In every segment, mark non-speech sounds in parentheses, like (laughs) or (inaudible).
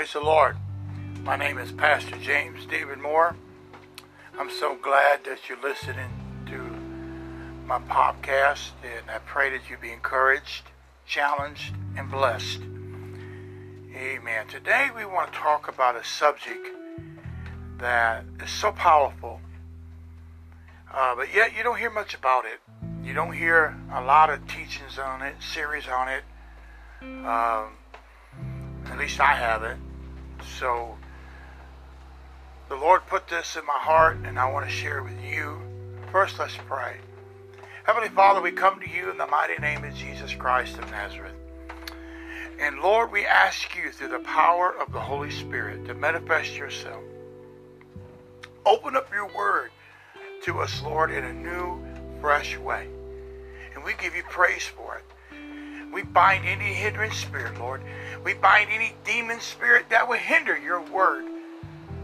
Praise the Lord. My name is Pastor James David Moore. I'm so glad that you're listening to my podcast, and I pray that you be encouraged, challenged, and blessed. Amen. Today we want to talk about a subject that is so powerful, uh, but yet you don't hear much about it. You don't hear a lot of teachings on it, series on it. Um, at least I haven't. So the Lord put this in my heart, and I want to share it with you. First, let's pray. Heavenly Father, we come to you in the mighty name of Jesus Christ of Nazareth. And Lord, we ask you through the power of the Holy Spirit to manifest yourself. Open up your word to us, Lord, in a new, fresh way. And we give you praise for it. We bind any hindering spirit, Lord. We bind any demon spirit that would hinder your word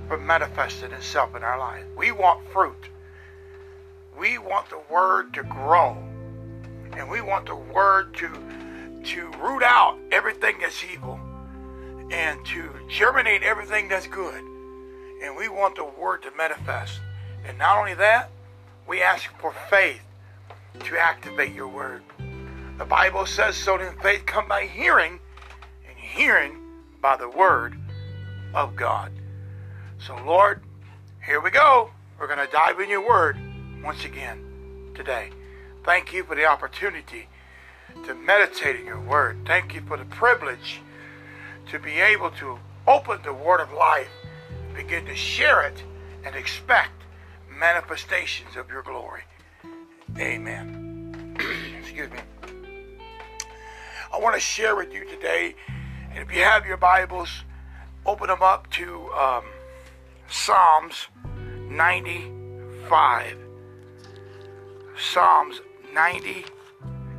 from manifesting itself in our life. We want fruit. We want the word to grow. And we want the word to, to root out everything that's evil and to germinate everything that's good. And we want the word to manifest. And not only that, we ask for faith to activate your word. The Bible says, so then faith come by hearing, and hearing by the word of God. So, Lord, here we go. We're going to dive in your word once again today. Thank you for the opportunity to meditate in your word. Thank you for the privilege to be able to open the word of life, begin to share it, and expect manifestations of your glory. Amen. (clears throat) Excuse me. I want to share with you today. And if you have your Bibles, open them up to um, Psalms 95. Psalms 90,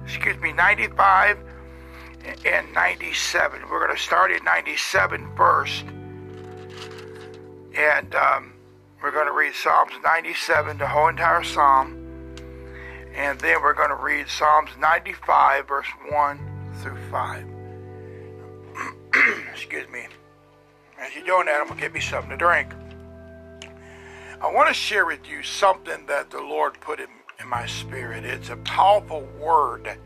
excuse me, 95 and 97. We're going to start at 97 first. And um, we're going to read Psalms 97, the whole entire psalm. And then we're going to read Psalms 95, verse 1 through 5. (clears throat) Excuse me. As you're doing that, I'm going to get me something to drink. I want to share with you something that the Lord put in, in my spirit. It's a powerful word.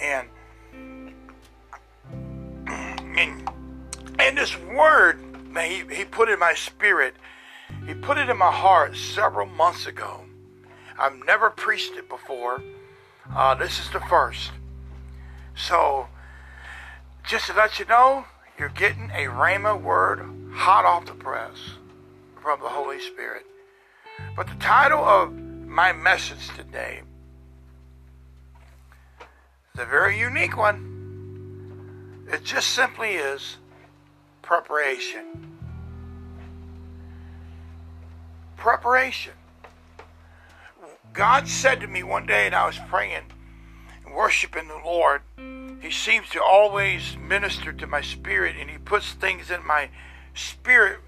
And, (clears throat) and, and this word that he, he put in my spirit, he put it in my heart several months ago. I've never preached it before. Uh, this is the first. So, just to let you know, you're getting a Rhema word hot off the press from the Holy Spirit. But the title of my message today is a very unique one. It just simply is preparation. Preparation. God said to me one day, and I was praying, worshiping the Lord, He seems to always minister to my spirit and He puts things in my spirit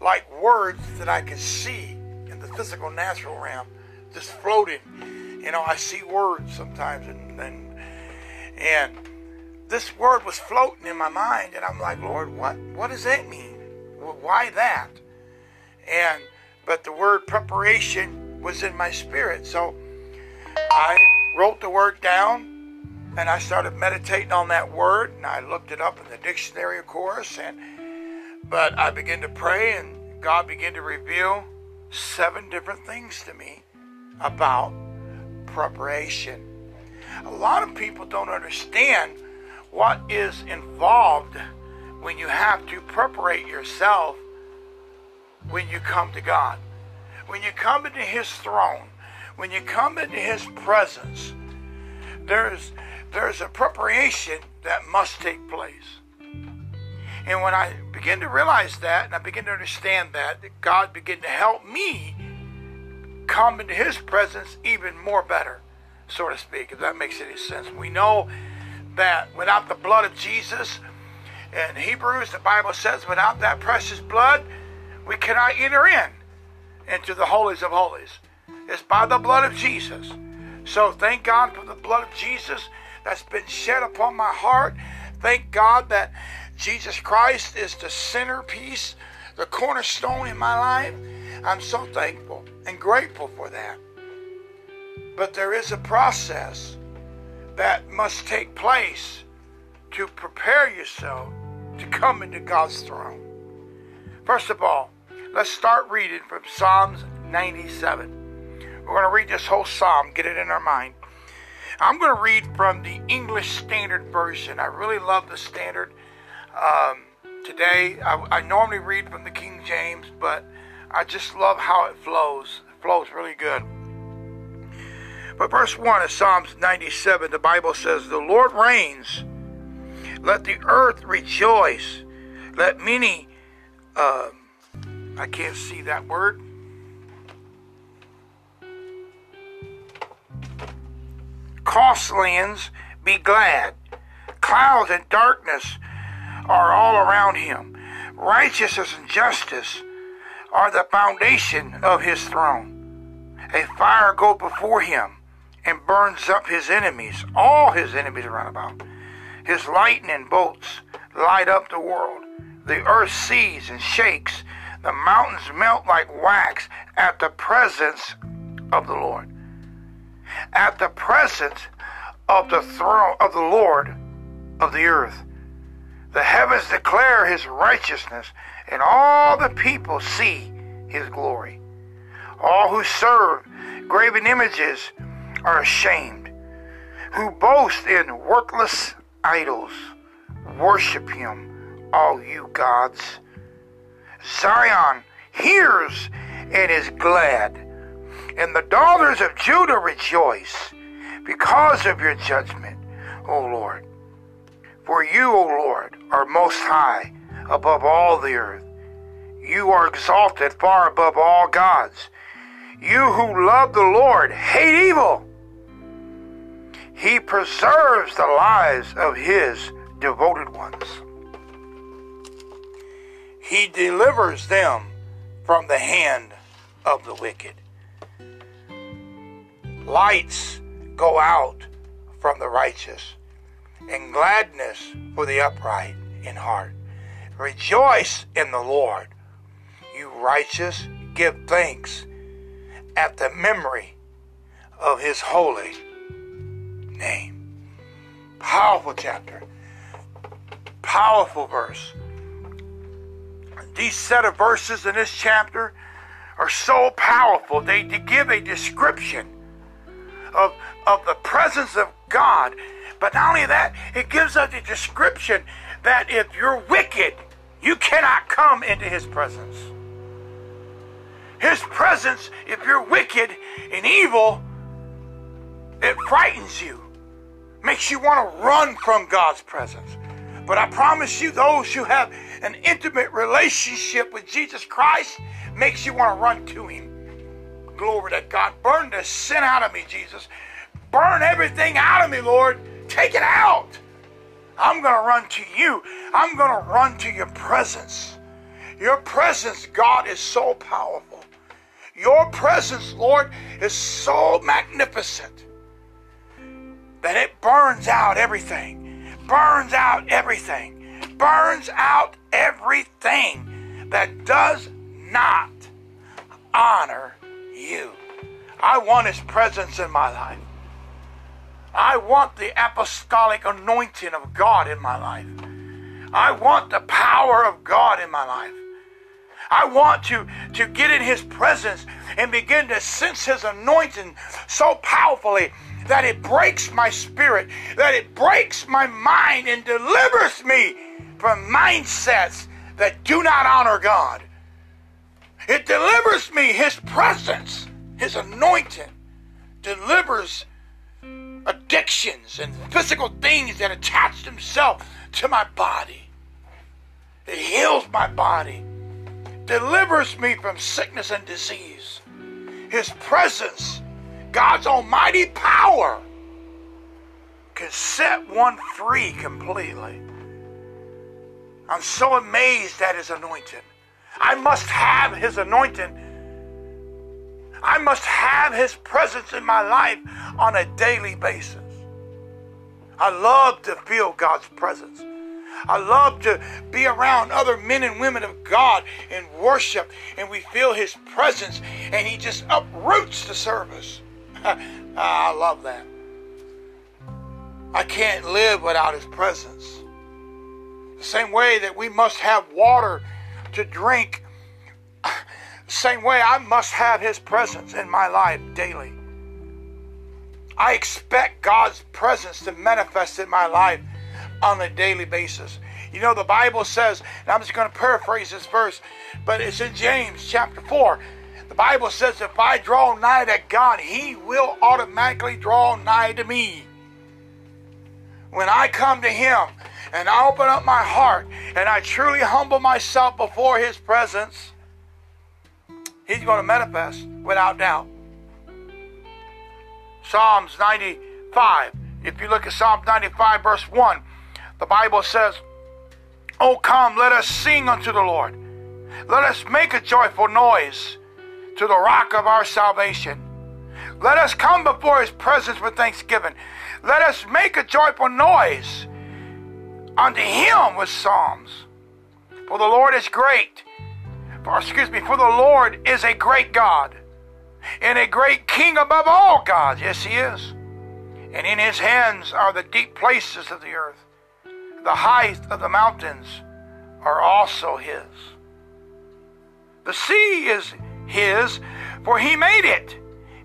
like words that I can see in the physical natural realm just floating. You know, I see words sometimes and and, and this word was floating in my mind and I'm like, Lord, what what does that mean? Why that? And but the word preparation was in my spirit. So I wrote the word down and I started meditating on that word, and I looked it up in the dictionary, of course. And but I began to pray, and God began to reveal seven different things to me about preparation. A lot of people don't understand what is involved when you have to preparate yourself when you come to God. When you come into His throne, when you come into His presence, there's there's a preparation that must take place. And when I begin to realize that and I begin to understand that, God began to help me come into His presence even more better, so to speak, if that makes any sense. We know that without the blood of Jesus, in Hebrews, the Bible says, without that precious blood, we cannot enter in into the holies of holies. It's by the blood of Jesus. So thank God for the blood of Jesus that's been shed upon my heart. Thank God that Jesus Christ is the centerpiece, the cornerstone in my life. I'm so thankful and grateful for that. But there is a process that must take place to prepare yourself to come into God's throne. First of all, let's start reading from Psalms 97. We're going to read this whole psalm, get it in our mind. I'm going to read from the English Standard Version. I really love the Standard. Um, today, I, I normally read from the King James, but I just love how it flows. It flows really good. But verse 1 of Psalms 97, the Bible says, The Lord reigns. Let the earth rejoice. Let many, uh, I can't see that word. Coastlands be glad. Clouds and darkness are all around him. Righteousness and justice are the foundation of his throne. A fire goes before him and burns up his enemies, all his enemies around about. His lightning bolts light up the world. The earth sees and shakes. The mountains melt like wax at the presence of the Lord. At the presence of the throne of the Lord of the earth. The heavens declare his righteousness, and all the people see his glory. All who serve graven images are ashamed, who boast in worthless idols. Worship him, all you gods. Zion hears and is glad, and the daughters of Judah rejoice because of your judgment, O Lord. For you, O Lord, are most high above all the earth. You are exalted far above all gods. You who love the Lord hate evil. He preserves the lives of his devoted ones. He delivers them from the hand of the wicked. Lights go out from the righteous, and gladness for the upright in heart. Rejoice in the Lord. You righteous, give thanks at the memory of his holy name. Powerful chapter. Powerful verse. These set of verses in this chapter are so powerful. They, give a description of, of the presence of God. But not only that, it gives us a description that if you're wicked, you cannot come into his presence. His presence, if you're wicked and evil, it frightens you, makes you want to run from God's presence. But I promise you, those who have an intimate relationship with Jesus Christ makes you want to run to Him. Glory to God. Burn the sin out of me, Jesus. Burn everything out of me, Lord. Take it out. I'm going to run to you. I'm going to run to your presence. Your presence, God, is so powerful. Your presence, Lord, is so magnificent that it burns out everything, burns out everything, burns out everything that does not honor you. I want His presence in my life. I want the apostolic anointing of God in my life. I want the power of God in my life. I want to, to get in His presence and begin to sense His anointing so powerfully that it breaks my spirit, that it breaks my mind and delivers me from mindsets that do not honor God. It delivers me, His presence, His anointing delivers addictions and physical things that attach themselves to my body. It heals my body, delivers me from sickness and disease. His presence, God's almighty power, can set one free completely. I'm so amazed at His anointing. I must have His anointing. I must have His presence in my life on a daily basis. I love to feel God's presence. I love to be around other men and women of God and worship, and we feel His presence, and He just uproots the service. (laughs) Ah, I love that. I can't live without His presence. The same way that we must have water to drink, same way I must have His presence in my life daily. I expect God's presence to manifest in my life on a daily basis. You know, the Bible says, and I'm just going to paraphrase this verse, but it's in James chapter 4. The Bible says, if I draw nigh to God, He will automatically draw nigh to me. When I come to Him and I open up my heart and I truly humble myself before His presence, He's going to manifest without doubt. Psalms 95. If you look at Psalm 95, verse 1, the Bible says, Oh, come, let us sing unto the Lord. Let us make a joyful noise to the rock of our salvation. Let us come before his presence with thanksgiving. Let us make a joyful noise unto him with psalms. For the Lord is great. For, excuse me, for the Lord is a great God and a great king above all gods. Yes, he is. And in his hands are the deep places of the earth. The height of the mountains are also his. The sea is his, for he made it,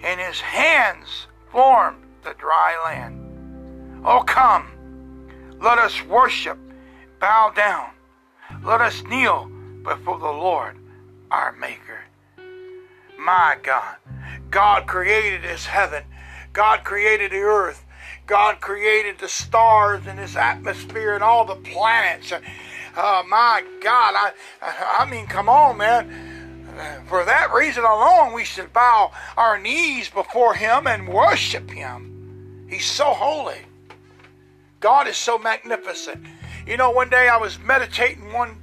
and his hands formed the dry land. Oh, come, let us worship, bow down, let us kneel before the Lord our Maker. My God, God created his heaven, God created the earth, God created the stars and this atmosphere and all the planets. Uh, my God, I, I mean, come on, man. For that reason alone, we should bow our knees before Him and worship Him. He's so holy. God is so magnificent. You know, one day I was meditating one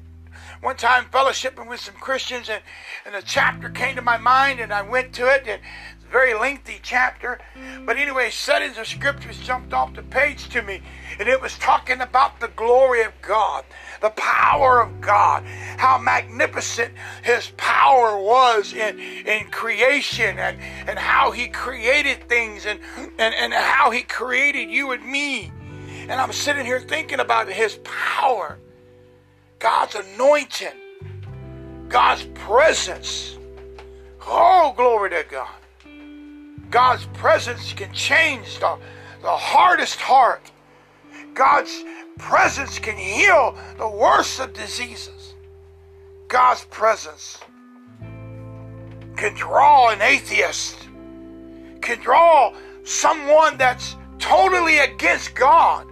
one time fellowshipping with some Christians and, and a chapter came to my mind and I went to it and it's a very lengthy chapter. But anyway, settings of scriptures jumped off the page to me, and it was talking about the glory of God, the power of God, how magnificent His power was in, in creation, and, and how He created things, and, and, and how He created you and me. And I'm sitting here thinking about His power, God's anointing, God's presence. Oh, glory to God. God's presence can change the, the hardest heart. God's presence can heal the worst of diseases. God's presence can draw an atheist, can draw someone that's totally against God,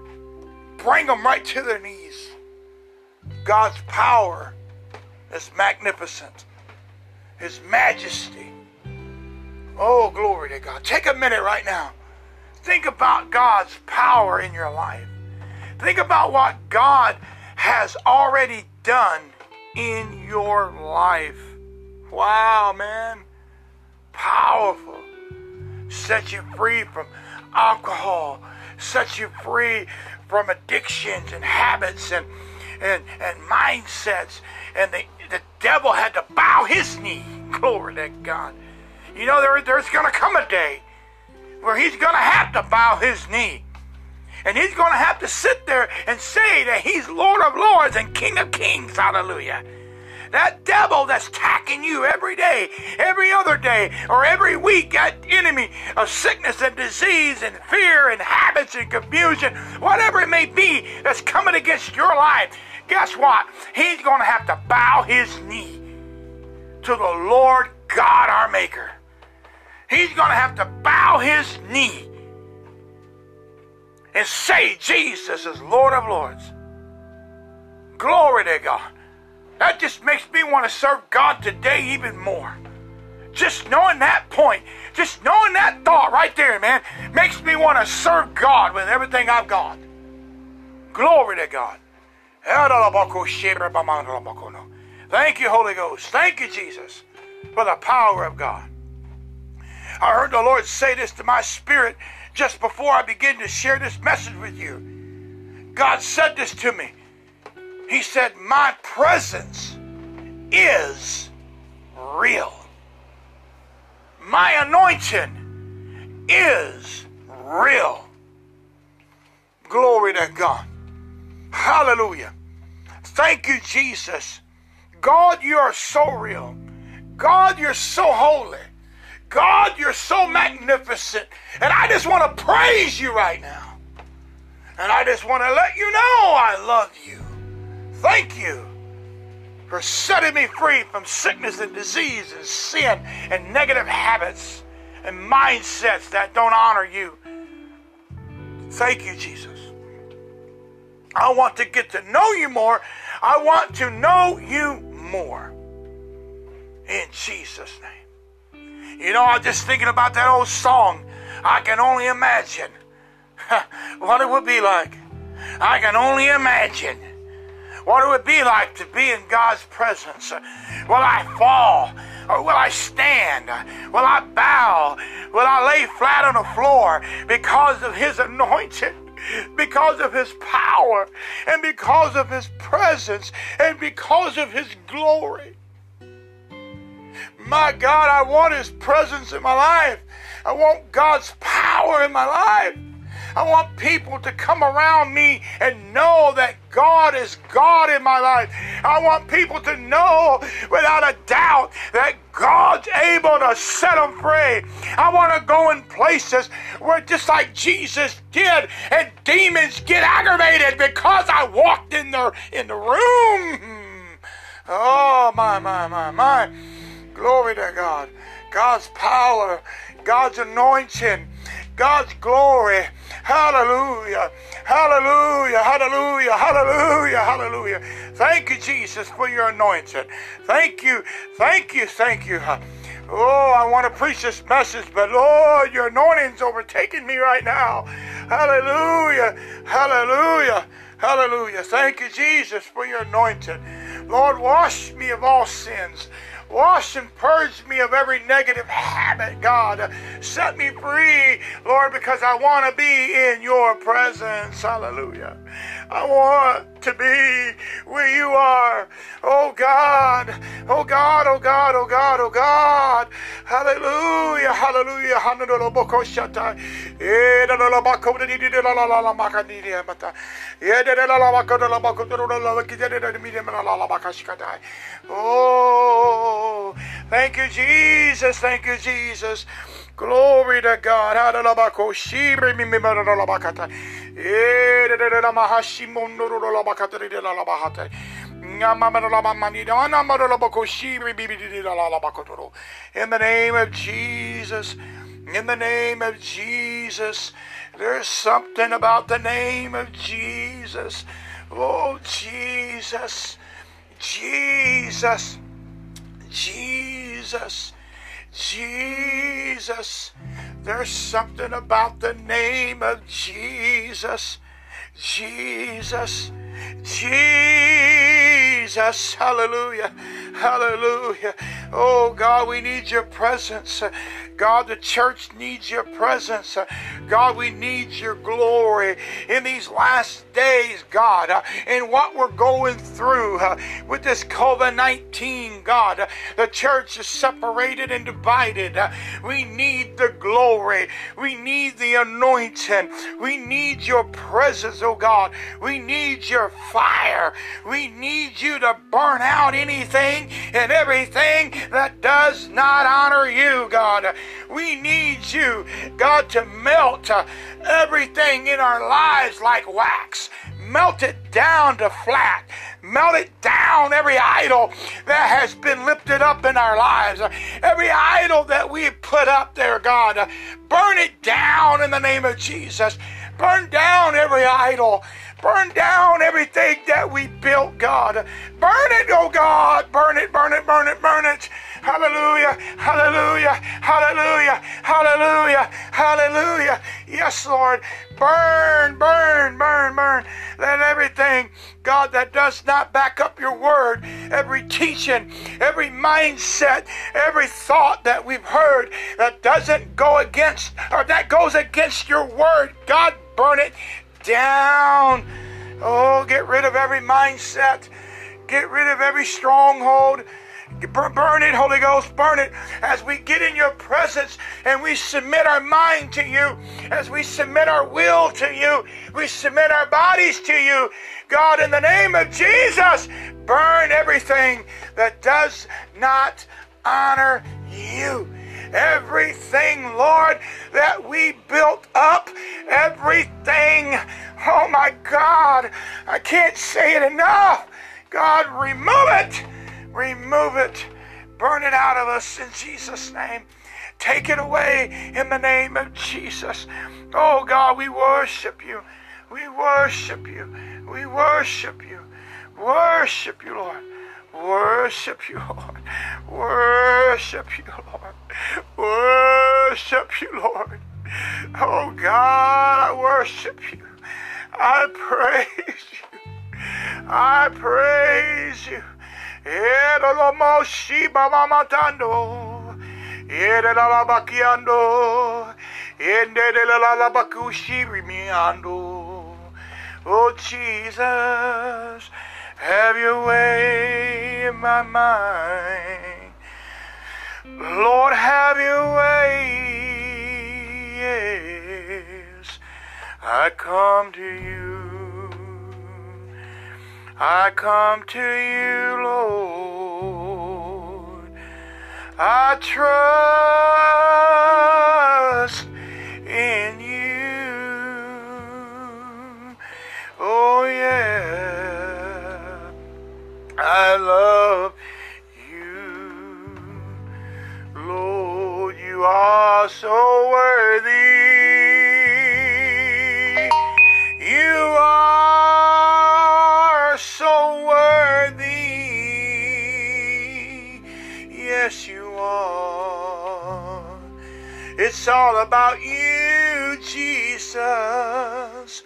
bring them right to their knees. God's power is magnificent, His majesty Oh, glory to God. Take a minute right now. Think about God's power in your life. Think about what God has already done in your life. Wow, man. Powerful. Set you free from alcohol, set you free from addictions and habits and, and, and mindsets. And the, the devil had to bow his knee. (laughs) Glory to God. You know, there, there's going to come a day where he's going to have to bow his knee. And he's going to have to sit there and say that he's Lord of Lords and King of Kings. Hallelujah. That devil that's attacking you every day, every other day, or every week, that enemy of sickness and disease and fear and habits and confusion, whatever it may be that's coming against your life, guess what? He's going to have to bow his knee to the Lord God our Maker he's going to have to bow his knee and say Jesus is Lord of Lords. Glory to God. That just makes me want to serve God today even more. Just knowing that point, just knowing that thought right there, man, makes me want to serve God with everything I've got. Glory to God. Thank you, Holy Ghost. Thank you, Jesus, for the power of God. I heard the Lord say this to my spirit just before I begin to share this message with you. God said this to me. He said, My presence is real. My anointing is real. Glory to God. Hallelujah. Thank you, Jesus. God, you are so real. God, you're so holy. God, you're so magnificent. And I just want to praise you right now. And I just want to let you know I love you. Thank you for setting me free from sickness and disease and sin and negative habits and mindsets that don't honor you. Thank you, Jesus. I want to get to know you more. I want to know you more. In Jesus' name. You know, I'm just thinking about that old song. I can only imagine (laughs) what it would be like. I can only imagine what it would be like to be in God's presence. Will I fall? Or will I stand? Will I bow? Will I lay flat on the floor because of His anointing? Because of His power and because of His presence and because of His glory. My God, I want His presence in my life. I want God's power in my life. I want people to come around me and know that God is God in my life. I want people to know without a doubt that God's able to set them free. I want to go in places where just like Jesus did and demons get aggravated because I walked in the in the room. Oh my my my my. Glory to God. God's power, God's anointing, God's glory. Hallelujah. Hallelujah. Hallelujah. Hallelujah. Hallelujah. Thank you, Jesus, for your anointing. Thank you. Thank you. Thank you. Oh, I want to preach this message, but Lord, your anointing's overtaking me right now. Hallelujah. Hallelujah. Hallelujah. Thank you, Jesus, for your anointing. Lord, wash me of all sins. Wash and purge me of every negative habit, God. Set me free, Lord, because I want to be in your presence. Hallelujah. I want to be where you are. Oh God. Oh God, oh God, oh God, oh God. Hallelujah. Hallelujah. Oh, thank you, Jesus. Thank you, Jesus. Glory to God. Eh, in the name of Jesus, in the name of Jesus, there's something about the name of Jesus. Oh, Jesus, Jesus, Jesus. Jesus. There's something about the name of Jesus. Jesus. Jesus. Hallelujah. Hallelujah. Oh God, we need your presence. God, the church needs your presence. God, we need your glory in these last days, God, in what we're going through with this COVID 19, God. The church is separated and divided. We need the glory. We need the anointing. We need your presence, oh God. We need your fire. We need you to burn out anything and everything that does not honor you, God. We need you, God, to melt uh, everything in our lives like wax. Melt it down to flat. Melt it down, every idol that has been lifted up in our lives. Every idol that we put up there, God. Burn it down in the name of Jesus. Burn down every idol. Burn down everything that we built, God. Burn it, oh God. Burn it, burn it, burn it, burn it. Hallelujah, hallelujah, hallelujah, hallelujah, hallelujah. Yes, Lord. Burn, burn, burn, burn. Let everything, God, that does not back up your word, every teaching, every mindset, every thought that we've heard that doesn't go against or that goes against your word, God, burn it down. Oh, get rid of every mindset. Get rid of every stronghold. Burn it, Holy Ghost, burn it as we get in your presence and we submit our mind to you, as we submit our will to you, we submit our bodies to you. God, in the name of Jesus, burn everything that does not honor you. Everything, Lord, that we built up, everything, oh my God, I can't say it enough. God, remove it. Remove it. Burn it out of us in Jesus' name. Take it away in the name of Jesus. Oh God, we worship you. We worship you. We worship you. Worship you, Lord. Worship you, Lord. Worship you, Lord. Worship you, Lord. Oh God, I worship you. I praise you. I praise you. Oh Jesus, have your way in my mind. Lord, have your way. Yes, I come to you. I come to you, Lord. I trust I love you. Lord, you are so worthy. You are so worthy. Yes, you are. It's all about you, Jesus.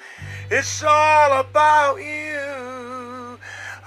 It's all about you.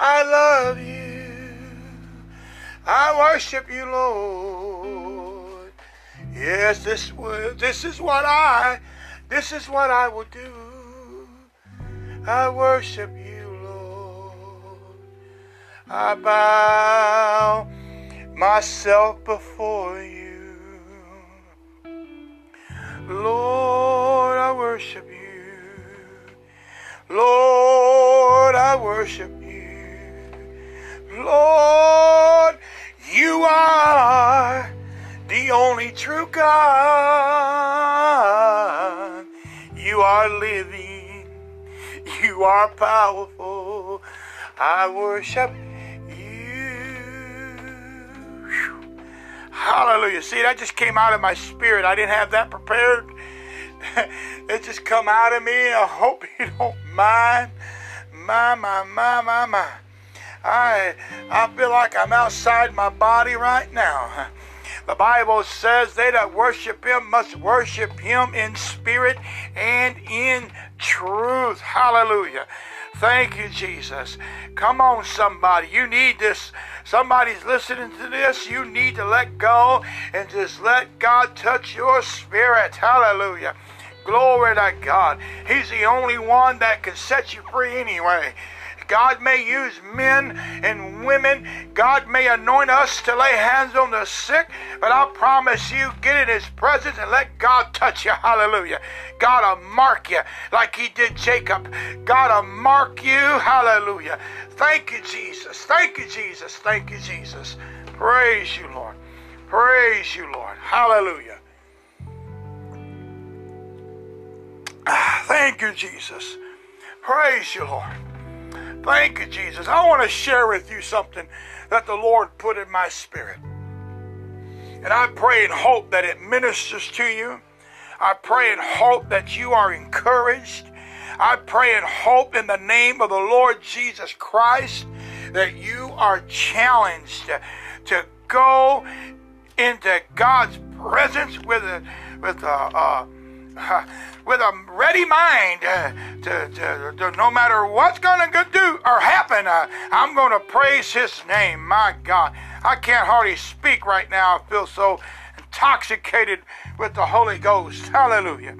I love you. I worship you, Lord. Yes, this this is what I this is what I will do. I worship you, Lord. I bow myself before you. Lord, I worship you. Lord, I worship you. Lord, you are the only true God. You are living. You are powerful. I worship you. Hallelujah. See, that just came out of my spirit. I didn't have that prepared. (laughs) it just come out of me. I hope you don't mind. My, my, my, my, my. I, I feel like I'm outside my body right now. The Bible says they that worship him must worship him in spirit and in truth. Hallelujah. Thank you, Jesus. Come on, somebody. You need this. Somebody's listening to this. You need to let go and just let God touch your spirit. Hallelujah. Glory to God. He's the only one that can set you free anyway. God may use men and women. God may anoint us to lay hands on the sick. But I promise you, get in His presence and let God touch you. Hallelujah. God will mark you like He did Jacob. God will mark you. Hallelujah. Thank you, Jesus. Thank you, Jesus. Thank you, Jesus. Praise you, Lord. Praise you, Lord. Hallelujah. Ah, thank you, Jesus. Praise you, Lord. Thank you, Jesus. I want to share with you something that the Lord put in my spirit. And I pray and hope that it ministers to you. I pray and hope that you are encouraged. I pray and hope in the name of the Lord Jesus Christ that you are challenged to go into God's presence with a with a, uh, with a ready mind uh, to, to, to, no matter what's going to do or happen, uh, I'm going to praise His name. My God, I can't hardly speak right now. I feel so intoxicated with the Holy Ghost. Hallelujah.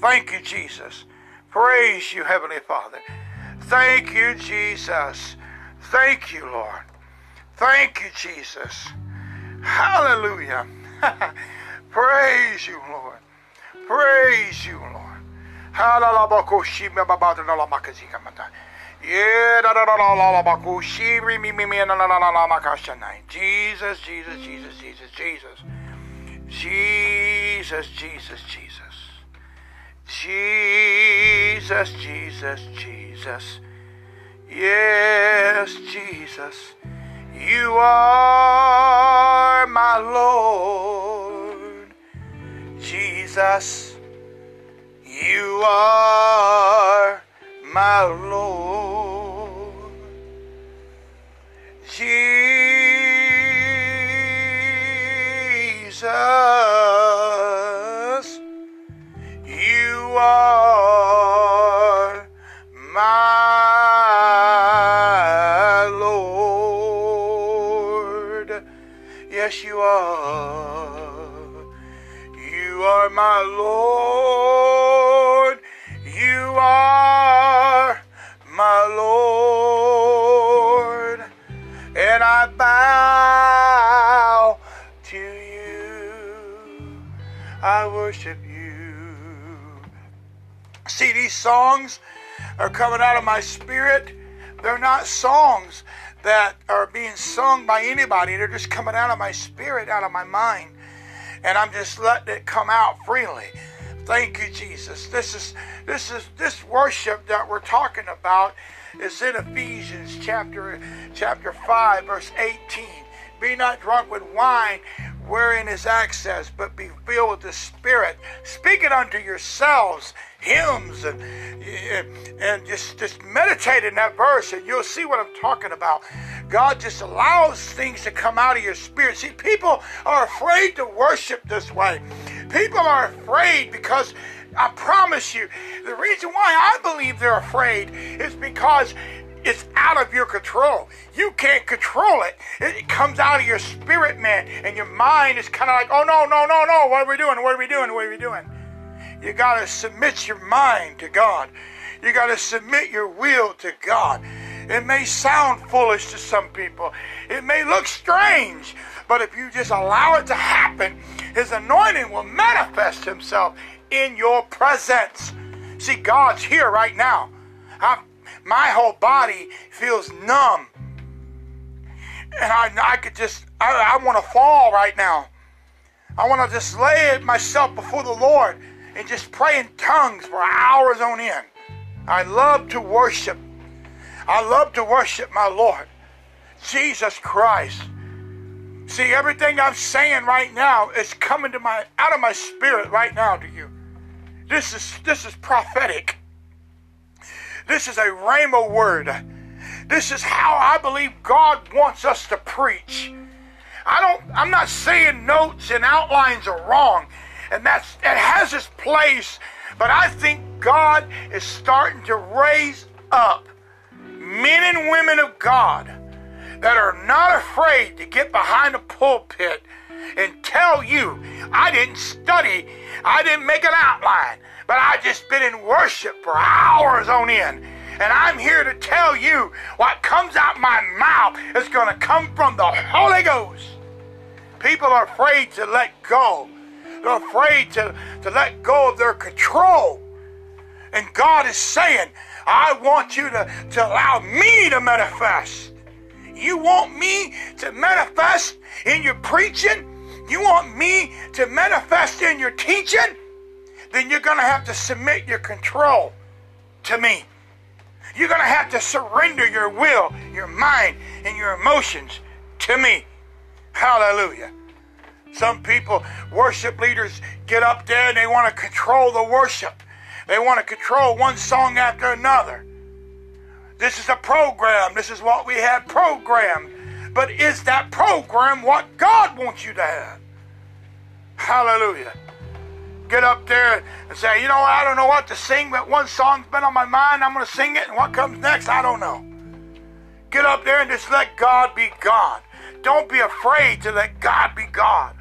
Thank you, Jesus. Praise you, Heavenly Father. Thank you, Jesus. Thank you, Lord. Thank you, Jesus. Hallelujah. (laughs) Praise you, Lord. Praise you, Lord. Jesus, Jesus, Jesus, Jesus, Jesus. Jesus, Jesus, Jesus. Jesus, Jesus, Jesus. Yes, Jesus. You are my Lord. Jesus. You are my Lord. Jesus, these songs are coming out of my spirit. They're not songs that are being sung by anybody. They're just coming out of my spirit, out of my mind and I'm just letting it come out freely. Thank you, Jesus. This is this is this worship that we're talking about is in Ephesians chapter chapter 5, verse 18. Be not drunk with wine wherein is access, but be filled with the Spirit. Speak it unto yourselves, hymns, and eh, and just just meditate in that verse, and you'll see what I'm talking about. God just allows things to come out of your spirit. See, people are afraid to worship this way. People are afraid because I promise you, the reason why I believe they're afraid is because it's out of your control. You can't control it. It comes out of your spirit, man, and your mind is kind of like, oh no, no, no, no. What are we doing? What are we doing? What are we doing? You got to submit your mind to God. You got to submit your will to God. It may sound foolish to some people. It may look strange, but if you just allow it to happen, His anointing will manifest Himself in your presence. See, God's here right now. I'm, my whole body feels numb. And I, I could just, I, I want to fall right now. I want to just lay myself before the Lord and just pray in tongues for hours on end. I love to worship I love to worship my Lord, Jesus Christ. See, everything I'm saying right now is coming to my out of my spirit right now to you. This is this is prophetic. This is a rhema word. This is how I believe God wants us to preach. I don't I'm not saying notes and outlines are wrong. And that's it has its place, but I think God is starting to raise up men and women of God that are not afraid to get behind a pulpit and tell you, I didn't study, I didn't make an outline, but I just been in worship for hours on end. And I'm here to tell you what comes out my mouth is going to come from the Holy Ghost. People are afraid to let go. They're afraid to, to let go of their control. And God is saying, I want you to, to allow me to manifest. You want me to manifest in your preaching? You want me to manifest in your teaching? Then you're going to have to submit your control to me. You're going to have to surrender your will, your mind, and your emotions to me. Hallelujah. Some people, worship leaders, get up there and they want to control the worship. They want to control one song after another. This is a program. This is what we have programmed. But is that program what God wants you to have? Hallelujah. Get up there and say, you know, I don't know what to sing, but one song's been on my mind. I'm going to sing it, and what comes next, I don't know. Get up there and just let God be God. Don't be afraid to let God be God.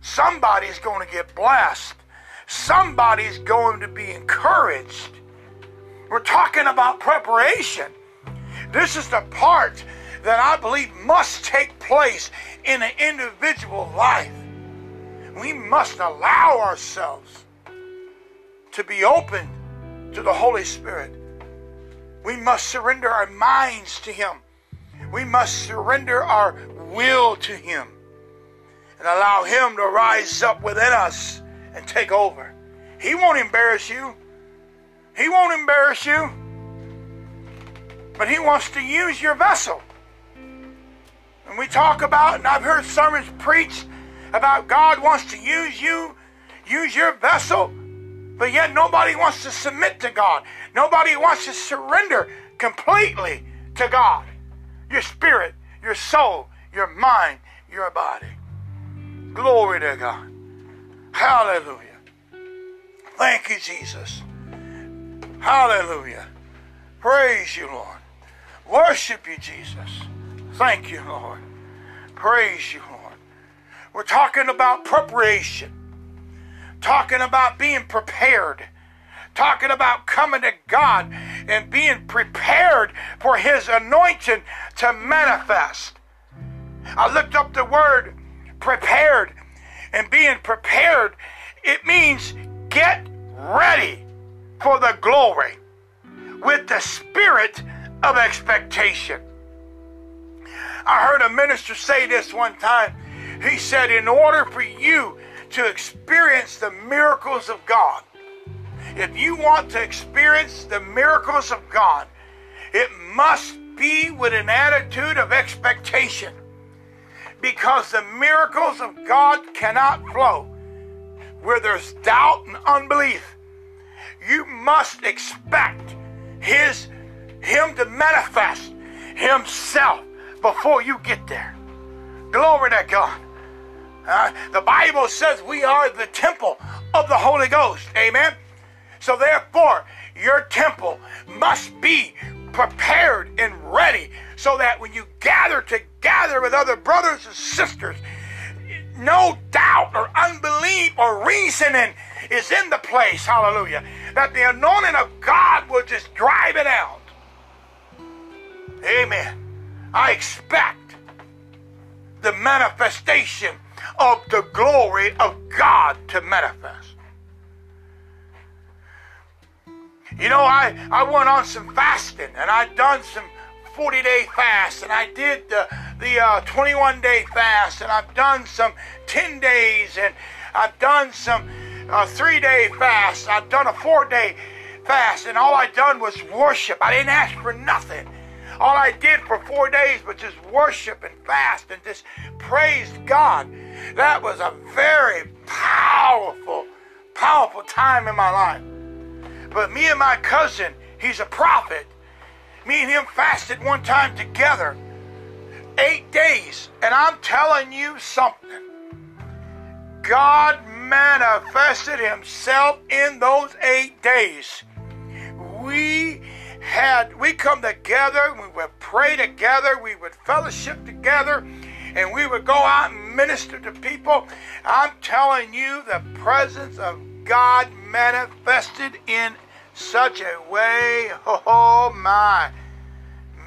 Somebody's going to get blessed. Somebody's going to be encouraged. We're talking about preparation. This is the part that I believe must take place in an individual life. We must allow ourselves to be open to the Holy Spirit. We must surrender our minds to Him. We must surrender our will to Him and allow Him to rise up within us and take over. He won't embarrass you. He won't embarrass you. But He wants to use your vessel. And we talk about, and I've heard sermons preached about God wants to use you, use your vessel, but yet nobody wants to submit to God. Nobody wants to surrender completely to God. Your spirit, your soul, your mind, your body. Glory to God. Hallelujah. Thank you, Jesus. Hallelujah. Praise you, Lord. Worship you, Jesus. Thank you, Lord. Praise you, Lord. We're talking about preparation, talking about being prepared, talking about coming to God and being prepared for His anointing to manifest. I looked up the word prepared. And being prepared, it means get ready for the glory with the spirit of expectation. I heard a minister say this one time. He said, In order for you to experience the miracles of God, if you want to experience the miracles of God, it must be with an attitude of expectation because the miracles of God cannot flow where there's doubt and unbelief. You must expect his him to manifest himself before you get there. Glory to God. Uh, the Bible says we are the temple of the Holy Ghost. Amen. So therefore, your temple must be prepared and ready so that when you gather together with other brothers and sisters, no doubt or unbelief or reasoning is in the place, hallelujah, that the anointing of God will just drive it out. Amen. I expect the manifestation of the glory of God to manifest. You know, I, I went on some fasting and I done some 40 day fast and I did the, the uh, 21 day fast and I've done some 10 days and I've done some uh, three day fast. I've done a four day fast, and all I done was worship. I didn't ask for nothing. All I did for four days was just worship and fast and just praise God. That was a very powerful, powerful time in my life. But me and my cousin, he's a prophet. Me and him fasted one time together, eight days. And I'm telling you something. God manifested himself in those eight days. We had we come together, we would pray together, we would fellowship together, and we would go out and minister to people. I'm telling you, the presence of God manifested in such a way. Oh my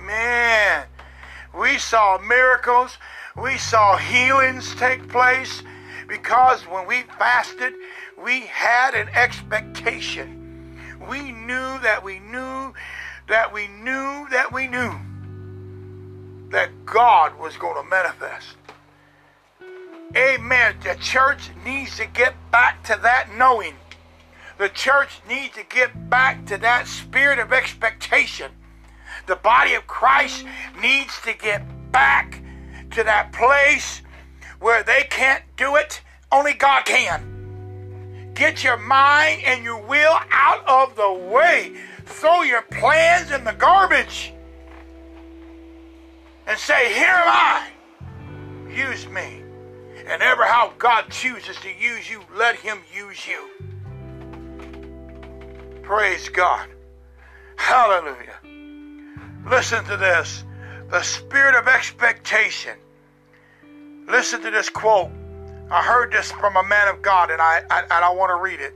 man. We saw miracles, we saw healings take place because when we fasted, we had an expectation. We knew that we knew that we knew that we knew that God was going to manifest. Amen. The church needs to get back to that knowing. The church needs to get back to that spirit of expectation. The body of Christ needs to get back to that place where they can't do it, only God can. Get your mind and your will out of the way throw your plans in the garbage and say, Here am I. Use me. And ever how God chooses to use you, let Him use you. Praise God. Hallelujah. Listen to this the spirit of expectation. Listen to this quote. I heard this from a man of God, and I, I and I want to read it.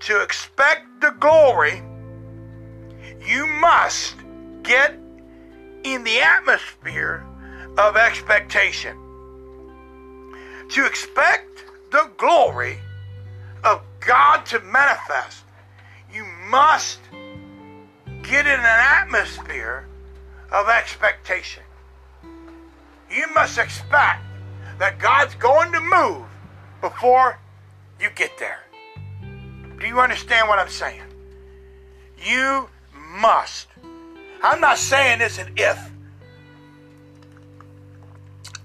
To expect the glory you must get in the atmosphere of expectation. To expect the glory of God to manifest, you must get in an atmosphere of expectation. You must expect that God's going to move before you get there. Do you understand what I'm saying? You must. I'm not saying it's an if.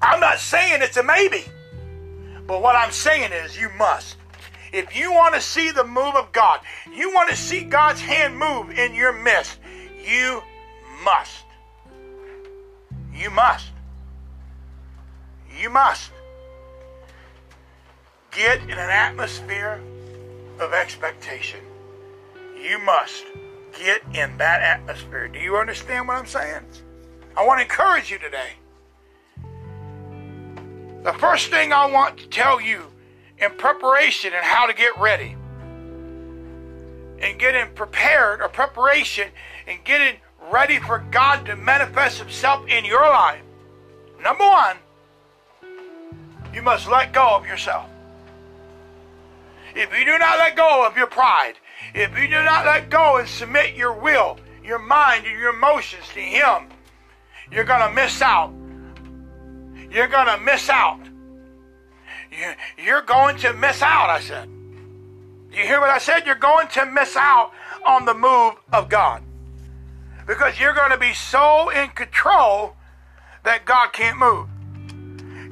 I'm not saying it's a maybe. But what I'm saying is you must. If you want to see the move of God, you want to see God's hand move in your midst, you must. You must. You must. Get in an atmosphere of expectation. You must get in that atmosphere. Do you understand what I'm saying? I want to encourage you today. The first thing I want to tell you in preparation and how to get ready and getting prepared or preparation and getting ready for God to manifest Himself in your life. Number one, you must let go of yourself. If you do not let go of your pride, if you do not let go and submit your will, your mind, and your emotions to Him, you're going to miss out. You're going to miss out. You're going to miss out, I said. You hear what I said? You're going to miss out on the move of God. Because you're going to be so in control that God can't move.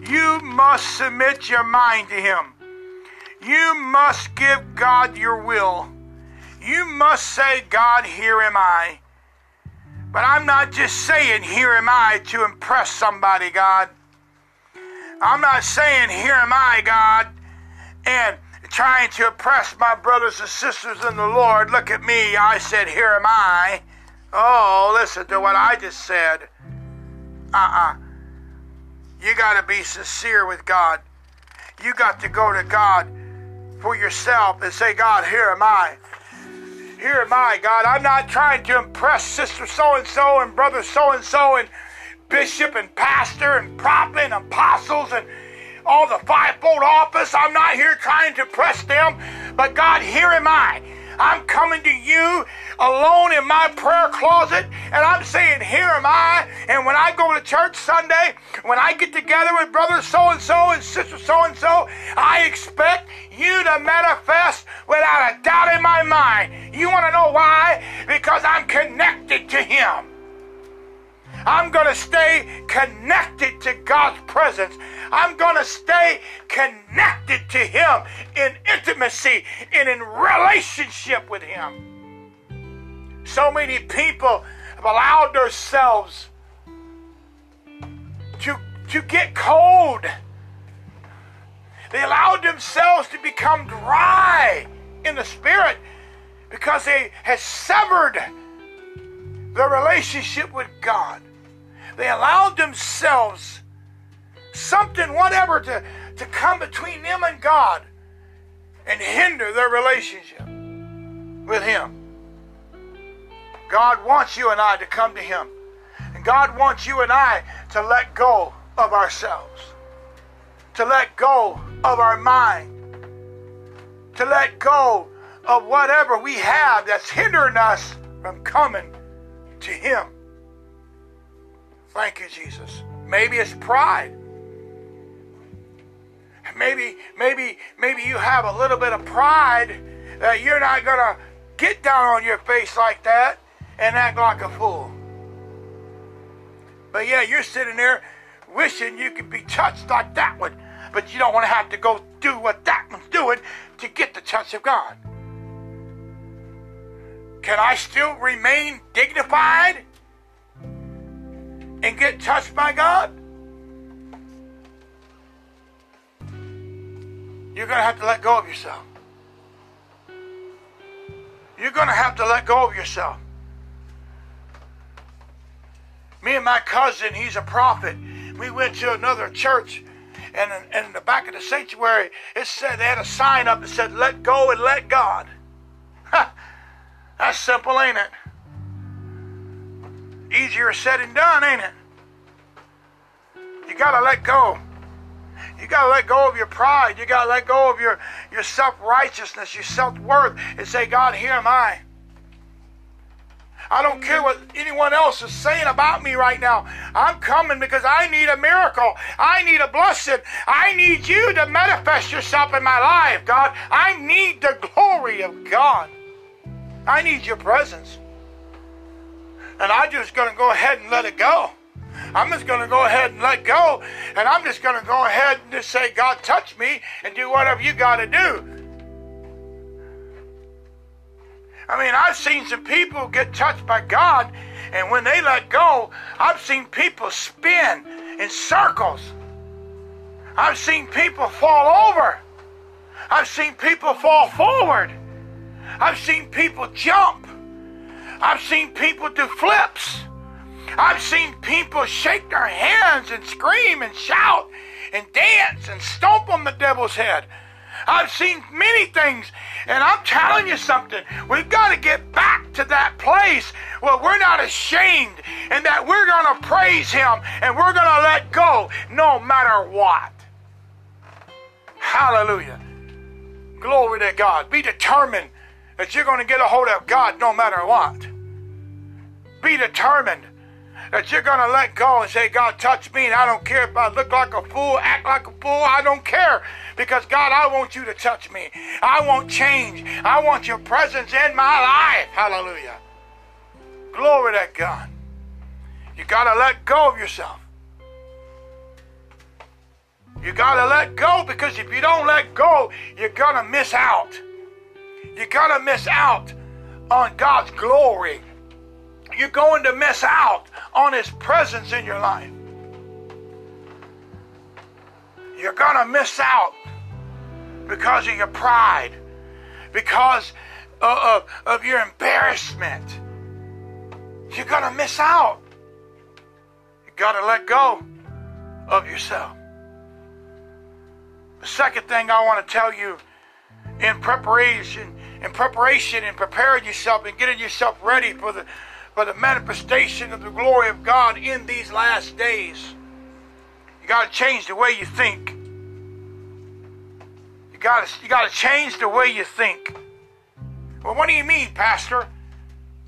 You must submit your mind to Him. You must give God your will. You must say, God, here am I. But I'm not just saying, here am I to impress somebody, God. I'm not saying, here am I, God, and trying to impress my brothers and sisters in the Lord. Look at me. I said, here am I. Oh, listen to what I just said. Uh uh-uh. uh You got to be sincere with God. You got to go to God for yourself and say, God, here am I. Here am I, God. I'm not trying to impress sister so and so and brother so and so and bishop and pastor and prophet and apostles and all the fivefold office. I'm not here trying to press them, but God, here am I. I'm coming to you alone in my prayer closet and I'm saying, Here am I. And when I go to church Sunday, when I get together with brother so and so and sister so and so, I expect you to manifest without a doubt in my mind. You want to know why? because I'm connected to Him. I'm going to stay connected to God's presence. I'm going to stay connected to Him in intimacy and in relationship with Him. So many people have allowed themselves to, to get cold. They allowed themselves to become dry in the spirit because they had severed their relationship with God. They allowed themselves something, whatever, to, to come between them and God and hinder their relationship with Him. God wants you and I to come to Him. And God wants you and I to let go of ourselves, to let go of our mind, to let go of whatever we have that's hindering us from coming to Him. Thank you, Jesus. Maybe it's pride. Maybe, maybe, maybe you have a little bit of pride that you're not gonna get down on your face like that and act like a fool. But yeah, you're sitting there wishing you could be touched like that one, but you don't want to have to go do what that one's doing to get the touch of God. Can I still remain dignified and get touched by God? You're going to have to let go of yourself. You're going to have to let go of yourself. Me and my cousin, he's a prophet. We went to another church, and in, the back of the sanctuary, it said they had a sign up that said, Let go and let God. That's simple, ain't it? Easier said than done, ain't it? You gotta let go. You gotta let go of your pride. You gotta let go of your, your self-righteousness, your self-worth, and say, God, here am I. I don't care what anyone else is saying about me right now. I'm coming because I need a miracle. I need a blessing. I need you to manifest yourself in my life, God. I need the glory of God. I need your presence. And I'm just going to go ahead and let it go. I'm just going to go ahead and let go. And I'm just going to go ahead and just say, God, touch me and do whatever you got to do. I mean, I've seen some people get touched by God, and when they let go, I've seen people spin in circles. I've seen people fall over. I've seen people fall forward. I've seen people jump. I've seen people do flips. I've seen people shake their hands and scream and shout and dance and stomp on the devil's head. I've seen many things, and I'm telling you something. We've got to get back to that place where we're not ashamed and that we're going to praise Him and we're going to let go no matter what. Hallelujah. Glory to God. Be determined that you're going to get a hold of God no matter what. Be determined that you're going to let go and say, God, touch me, and I don't care if I look like a fool, act like a fool, I don't care. Because, God, I want you to touch me. I want change. I want your presence in my life. Hallelujah. Glory to God. You got to let go of yourself. You got to let go because if you don't let go, you're going to miss out. You're going to miss out on God's glory. You're going to miss out on His presence in your life. You're going to miss out because of your pride, because of, of, of your embarrassment. You're going to miss out. You got to let go of yourself. The second thing I want to tell you in preparation, in preparation and preparing yourself and getting yourself ready for the for the manifestation of the glory of God in these last days. You got to change the way you think. You got to you got to change the way you think. Well, what do you mean, Pastor?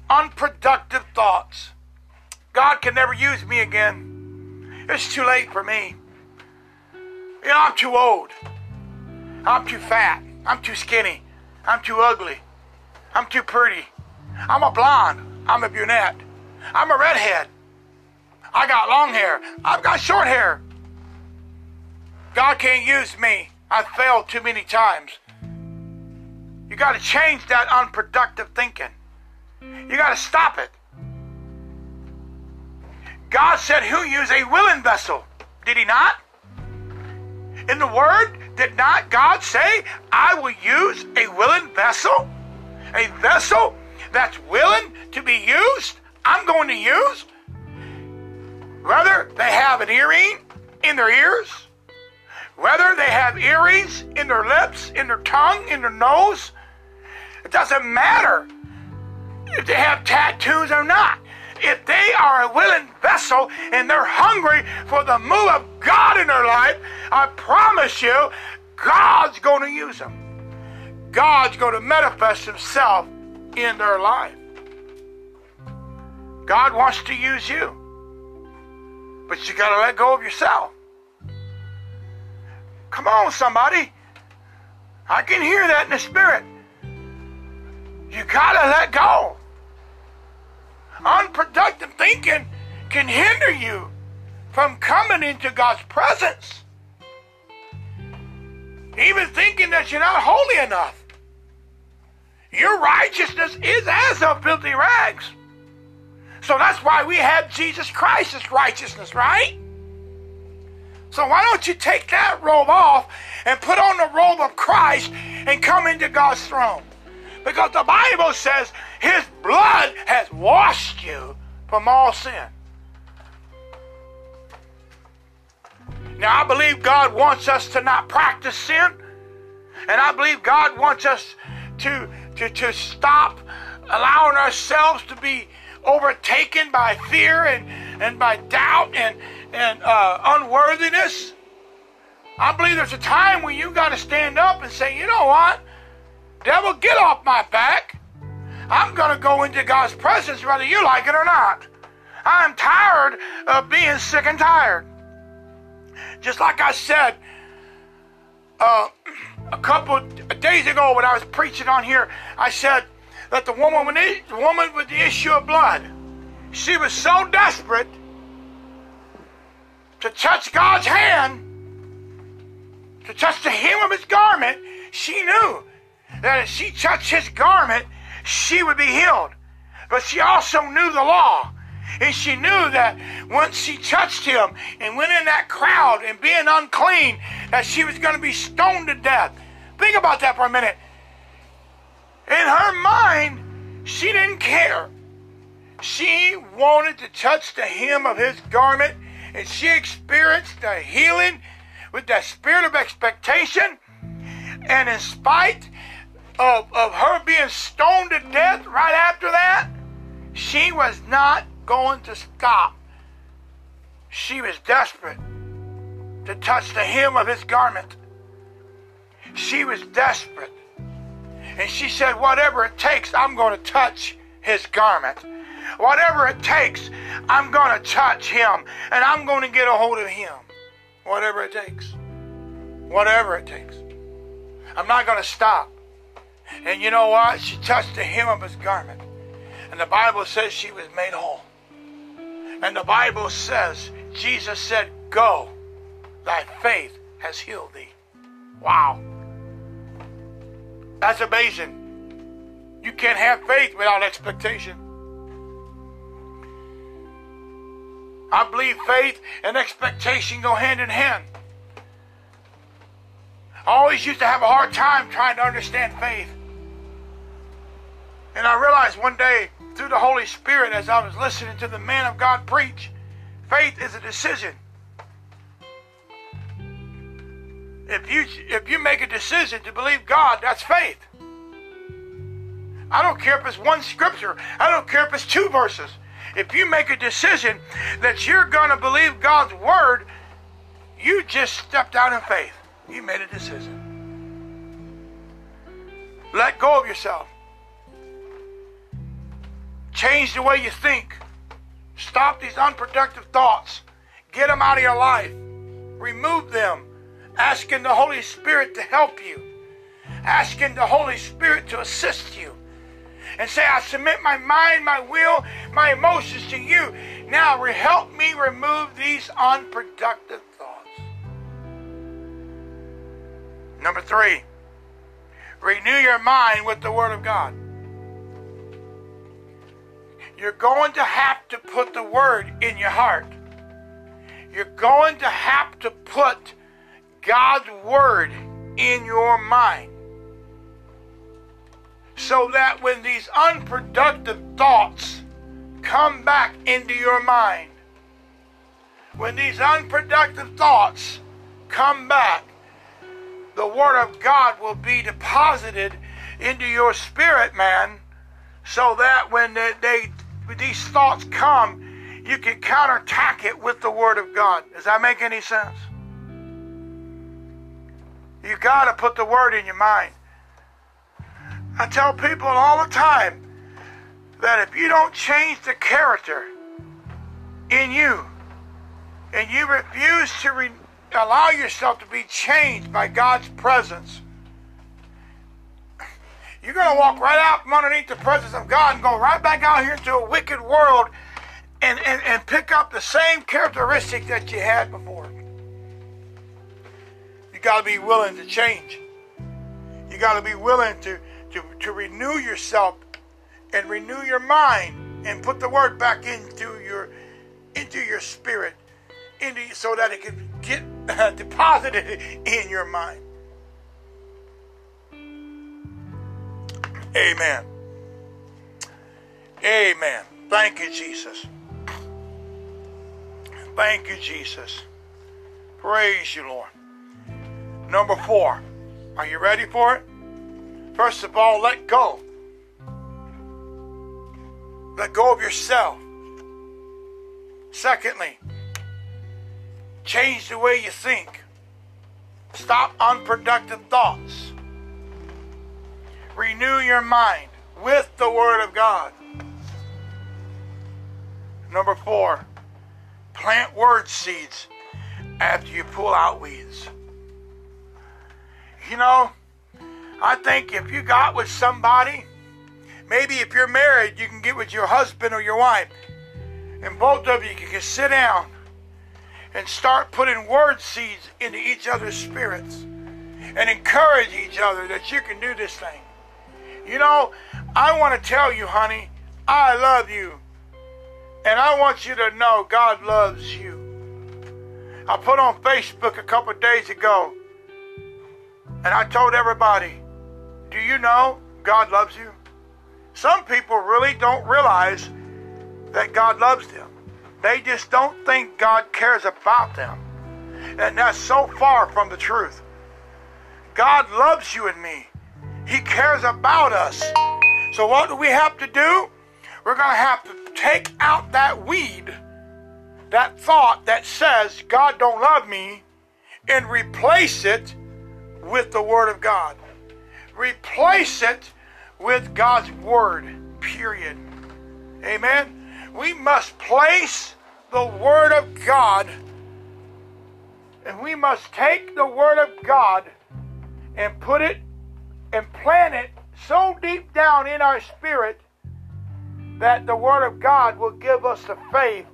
Unproductive thoughts. God can never use me again. It's too late for me. You know, I'm too old. I'm too fat. I'm too skinny. I'm too ugly. I'm too pretty. I'm a blonde. I'm a brunette. I'm a redhead. I got long hair. I've got short hair. God can't use me. I've failed too many times. You got to change that unproductive thinking. You got to stop it. God said he'll use a willing vessel. Did he not? In the word, did not God say, I will use a willing vessel? A vessel that's willing to be used, I'm going to use. Whether they have an earring in their ears, whether they have earrings in their lips, in their tongue, in their nose, it doesn't matter if they have tattoos or not. If they are a willing vessel and they're hungry for the move of God in their life, I promise you, God's going to use them. God's going to manifest Himself in their life. God wants to use you, but you got to let go of yourself. Come on, somebody. I can hear that in the spirit. You got to let go. Unproductive thinking can hinder you from coming into God's presence. Even thinking that you're not holy enough. Your righteousness is as of filthy rags. So that's why we have Jesus Christ's righteousness, right? So why don't you take that robe off and put on the robe of Christ and come into God's throne? Because the Bible says his blood has washed you from all sin. Now, I believe God wants us to not practice sin. And I believe God wants us to, to, to stop allowing ourselves to be overtaken by fear and, and by doubt and, and uh, unworthiness. I believe there's a time when you got to stand up and say, you know what? Devil, get off my back. I'm going to go into God's presence whether you like it or not. I'm tired of being sick and tired. Just like I said uh, (clears throat) a couple days ago when I was preaching on here, I said that the woman, with the, the woman with the issue of blood, she was so desperate to touch God's hand, to touch the hem of his garment, she knew that if she touched his garment, she would be healed. But she also knew the law. And she knew that once she touched him and went in that crowd and being unclean, that she was going to be stoned to death. Think about that for a minute. In her mind, she didn't care. She wanted to touch the hem of his garment, and she experienced the healing with that spirit of expectation. And in spite of, of her being stoned to death right after that, she was not going to stop. She was desperate to touch the hem of his garment. She was desperate. And she said, Whatever it takes, I'm going to touch his garment. Whatever it takes, I'm going to touch him and I'm going to get a hold of him. Whatever it takes. Whatever it takes. I'm not going to stop. And you know what? She touched the hem of his garment. And the Bible says she was made whole. And the Bible says, Jesus said, Go, thy faith has healed thee. Wow. That's amazing. You can't have faith without expectation. I believe faith and expectation go hand in hand. I always used to have a hard time trying to understand faith. And I realized one day through the Holy Spirit as I was listening to the man of God preach, faith is a decision. If you if you make a decision to believe God, that's faith. I don't care if it's one scripture. I don't care if it's two verses. If you make a decision that you're going to believe God's word, you just stepped out in faith. You made a decision. Let go of yourself. Change the way you think. Stop these unproductive thoughts. Get them out of your life. Remove them. Asking the Holy Spirit to help you. Asking the Holy Spirit to assist you. and say, I submit my mind, my will, my emotions to you. Now help me remove these unproductive thoughts. Number three, renew your mind with the Word of God. You're going to have to put the Word in your heart. You're going to have to put God's Word in your mind so that when these unproductive thoughts come back into your mind, when these unproductive thoughts come back, the Word of God will be deposited into your spirit, man, so that when they, they these thoughts come, you can counterattack it with the Word of God. Does that make any sense? You got to put the Word in your mind. I tell people all the time that if you don't change the character in you and you refuse to re- allow yourself to be changed by God's presence, you're going to walk right out from underneath the presence of God and go right back out here into a wicked world and, and, and pick up the same characteristic that you had before. You got to be willing to change. You got to be willing to to, to renew yourself and renew your mind and put the word back into your into your spirit into so that it can get (laughs) deposited in your mind amen amen thank you jesus thank you jesus praise you lord number four are you ready for it First of all, let go. Let go of yourself. Secondly, change the way you think. Stop unproductive thoughts. Renew your mind with the Word of God. Number four, plant word seeds after you pull out weeds. You know, I think if you got with somebody, maybe if you're married, you can get with your husband or your wife, and both of you can sit down and start putting word seeds into each other's spirits and encourage each other that you can do this thing. You know, I want to tell you, honey, I love you. And I want you to know God loves you. I put on Facebook a couple days ago, and I told everybody, do you know God loves you? Some people really don't realize that God loves them. They just don't think God cares about them. And that's so far from the truth. God loves you and me. He cares about us. So what do we have to do? We're going to have to take out that weed, that thought that says God don't love me, and replace it with the Word of God. Replace it with God's Word, period. Amen. We must place the Word of God and we must take the Word of God and put it and plant it so deep down in our spirit that the Word of God will give us the faith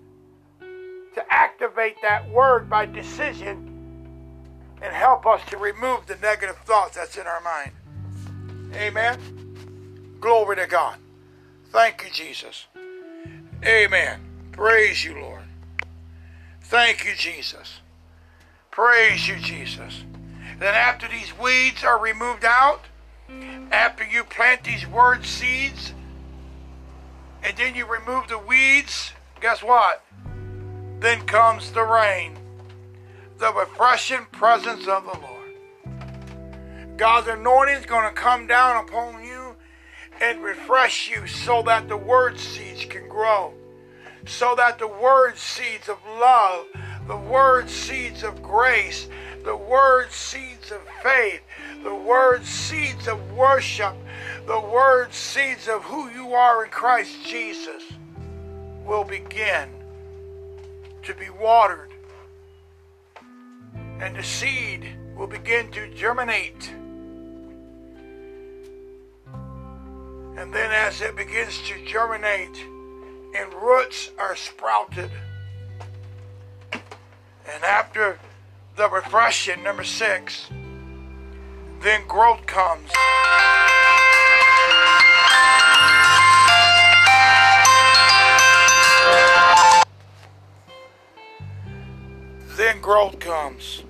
to activate that Word by decision and help us to remove the negative thoughts that's in our mind. Amen. Glory to God. Thank you, Jesus. Amen. Praise you, Lord. Thank you, Jesus. Praise you, Jesus. Then, after these weeds are removed out, after you plant these word seeds, and then you remove the weeds, guess what? Then comes the rain, the refreshing presence of the Lord. God's anointing is going to come down upon you and refresh you so that the word seeds can grow. So that the word seeds of love, the word seeds of grace, the word seeds of faith, the word seeds of worship, the word seeds of who you are in Christ Jesus will begin to be watered. And the seed will begin to germinate And then as it begins to germinate and roots are sprouted. And after the refreshing, number six, then growth comes. Then growth comes.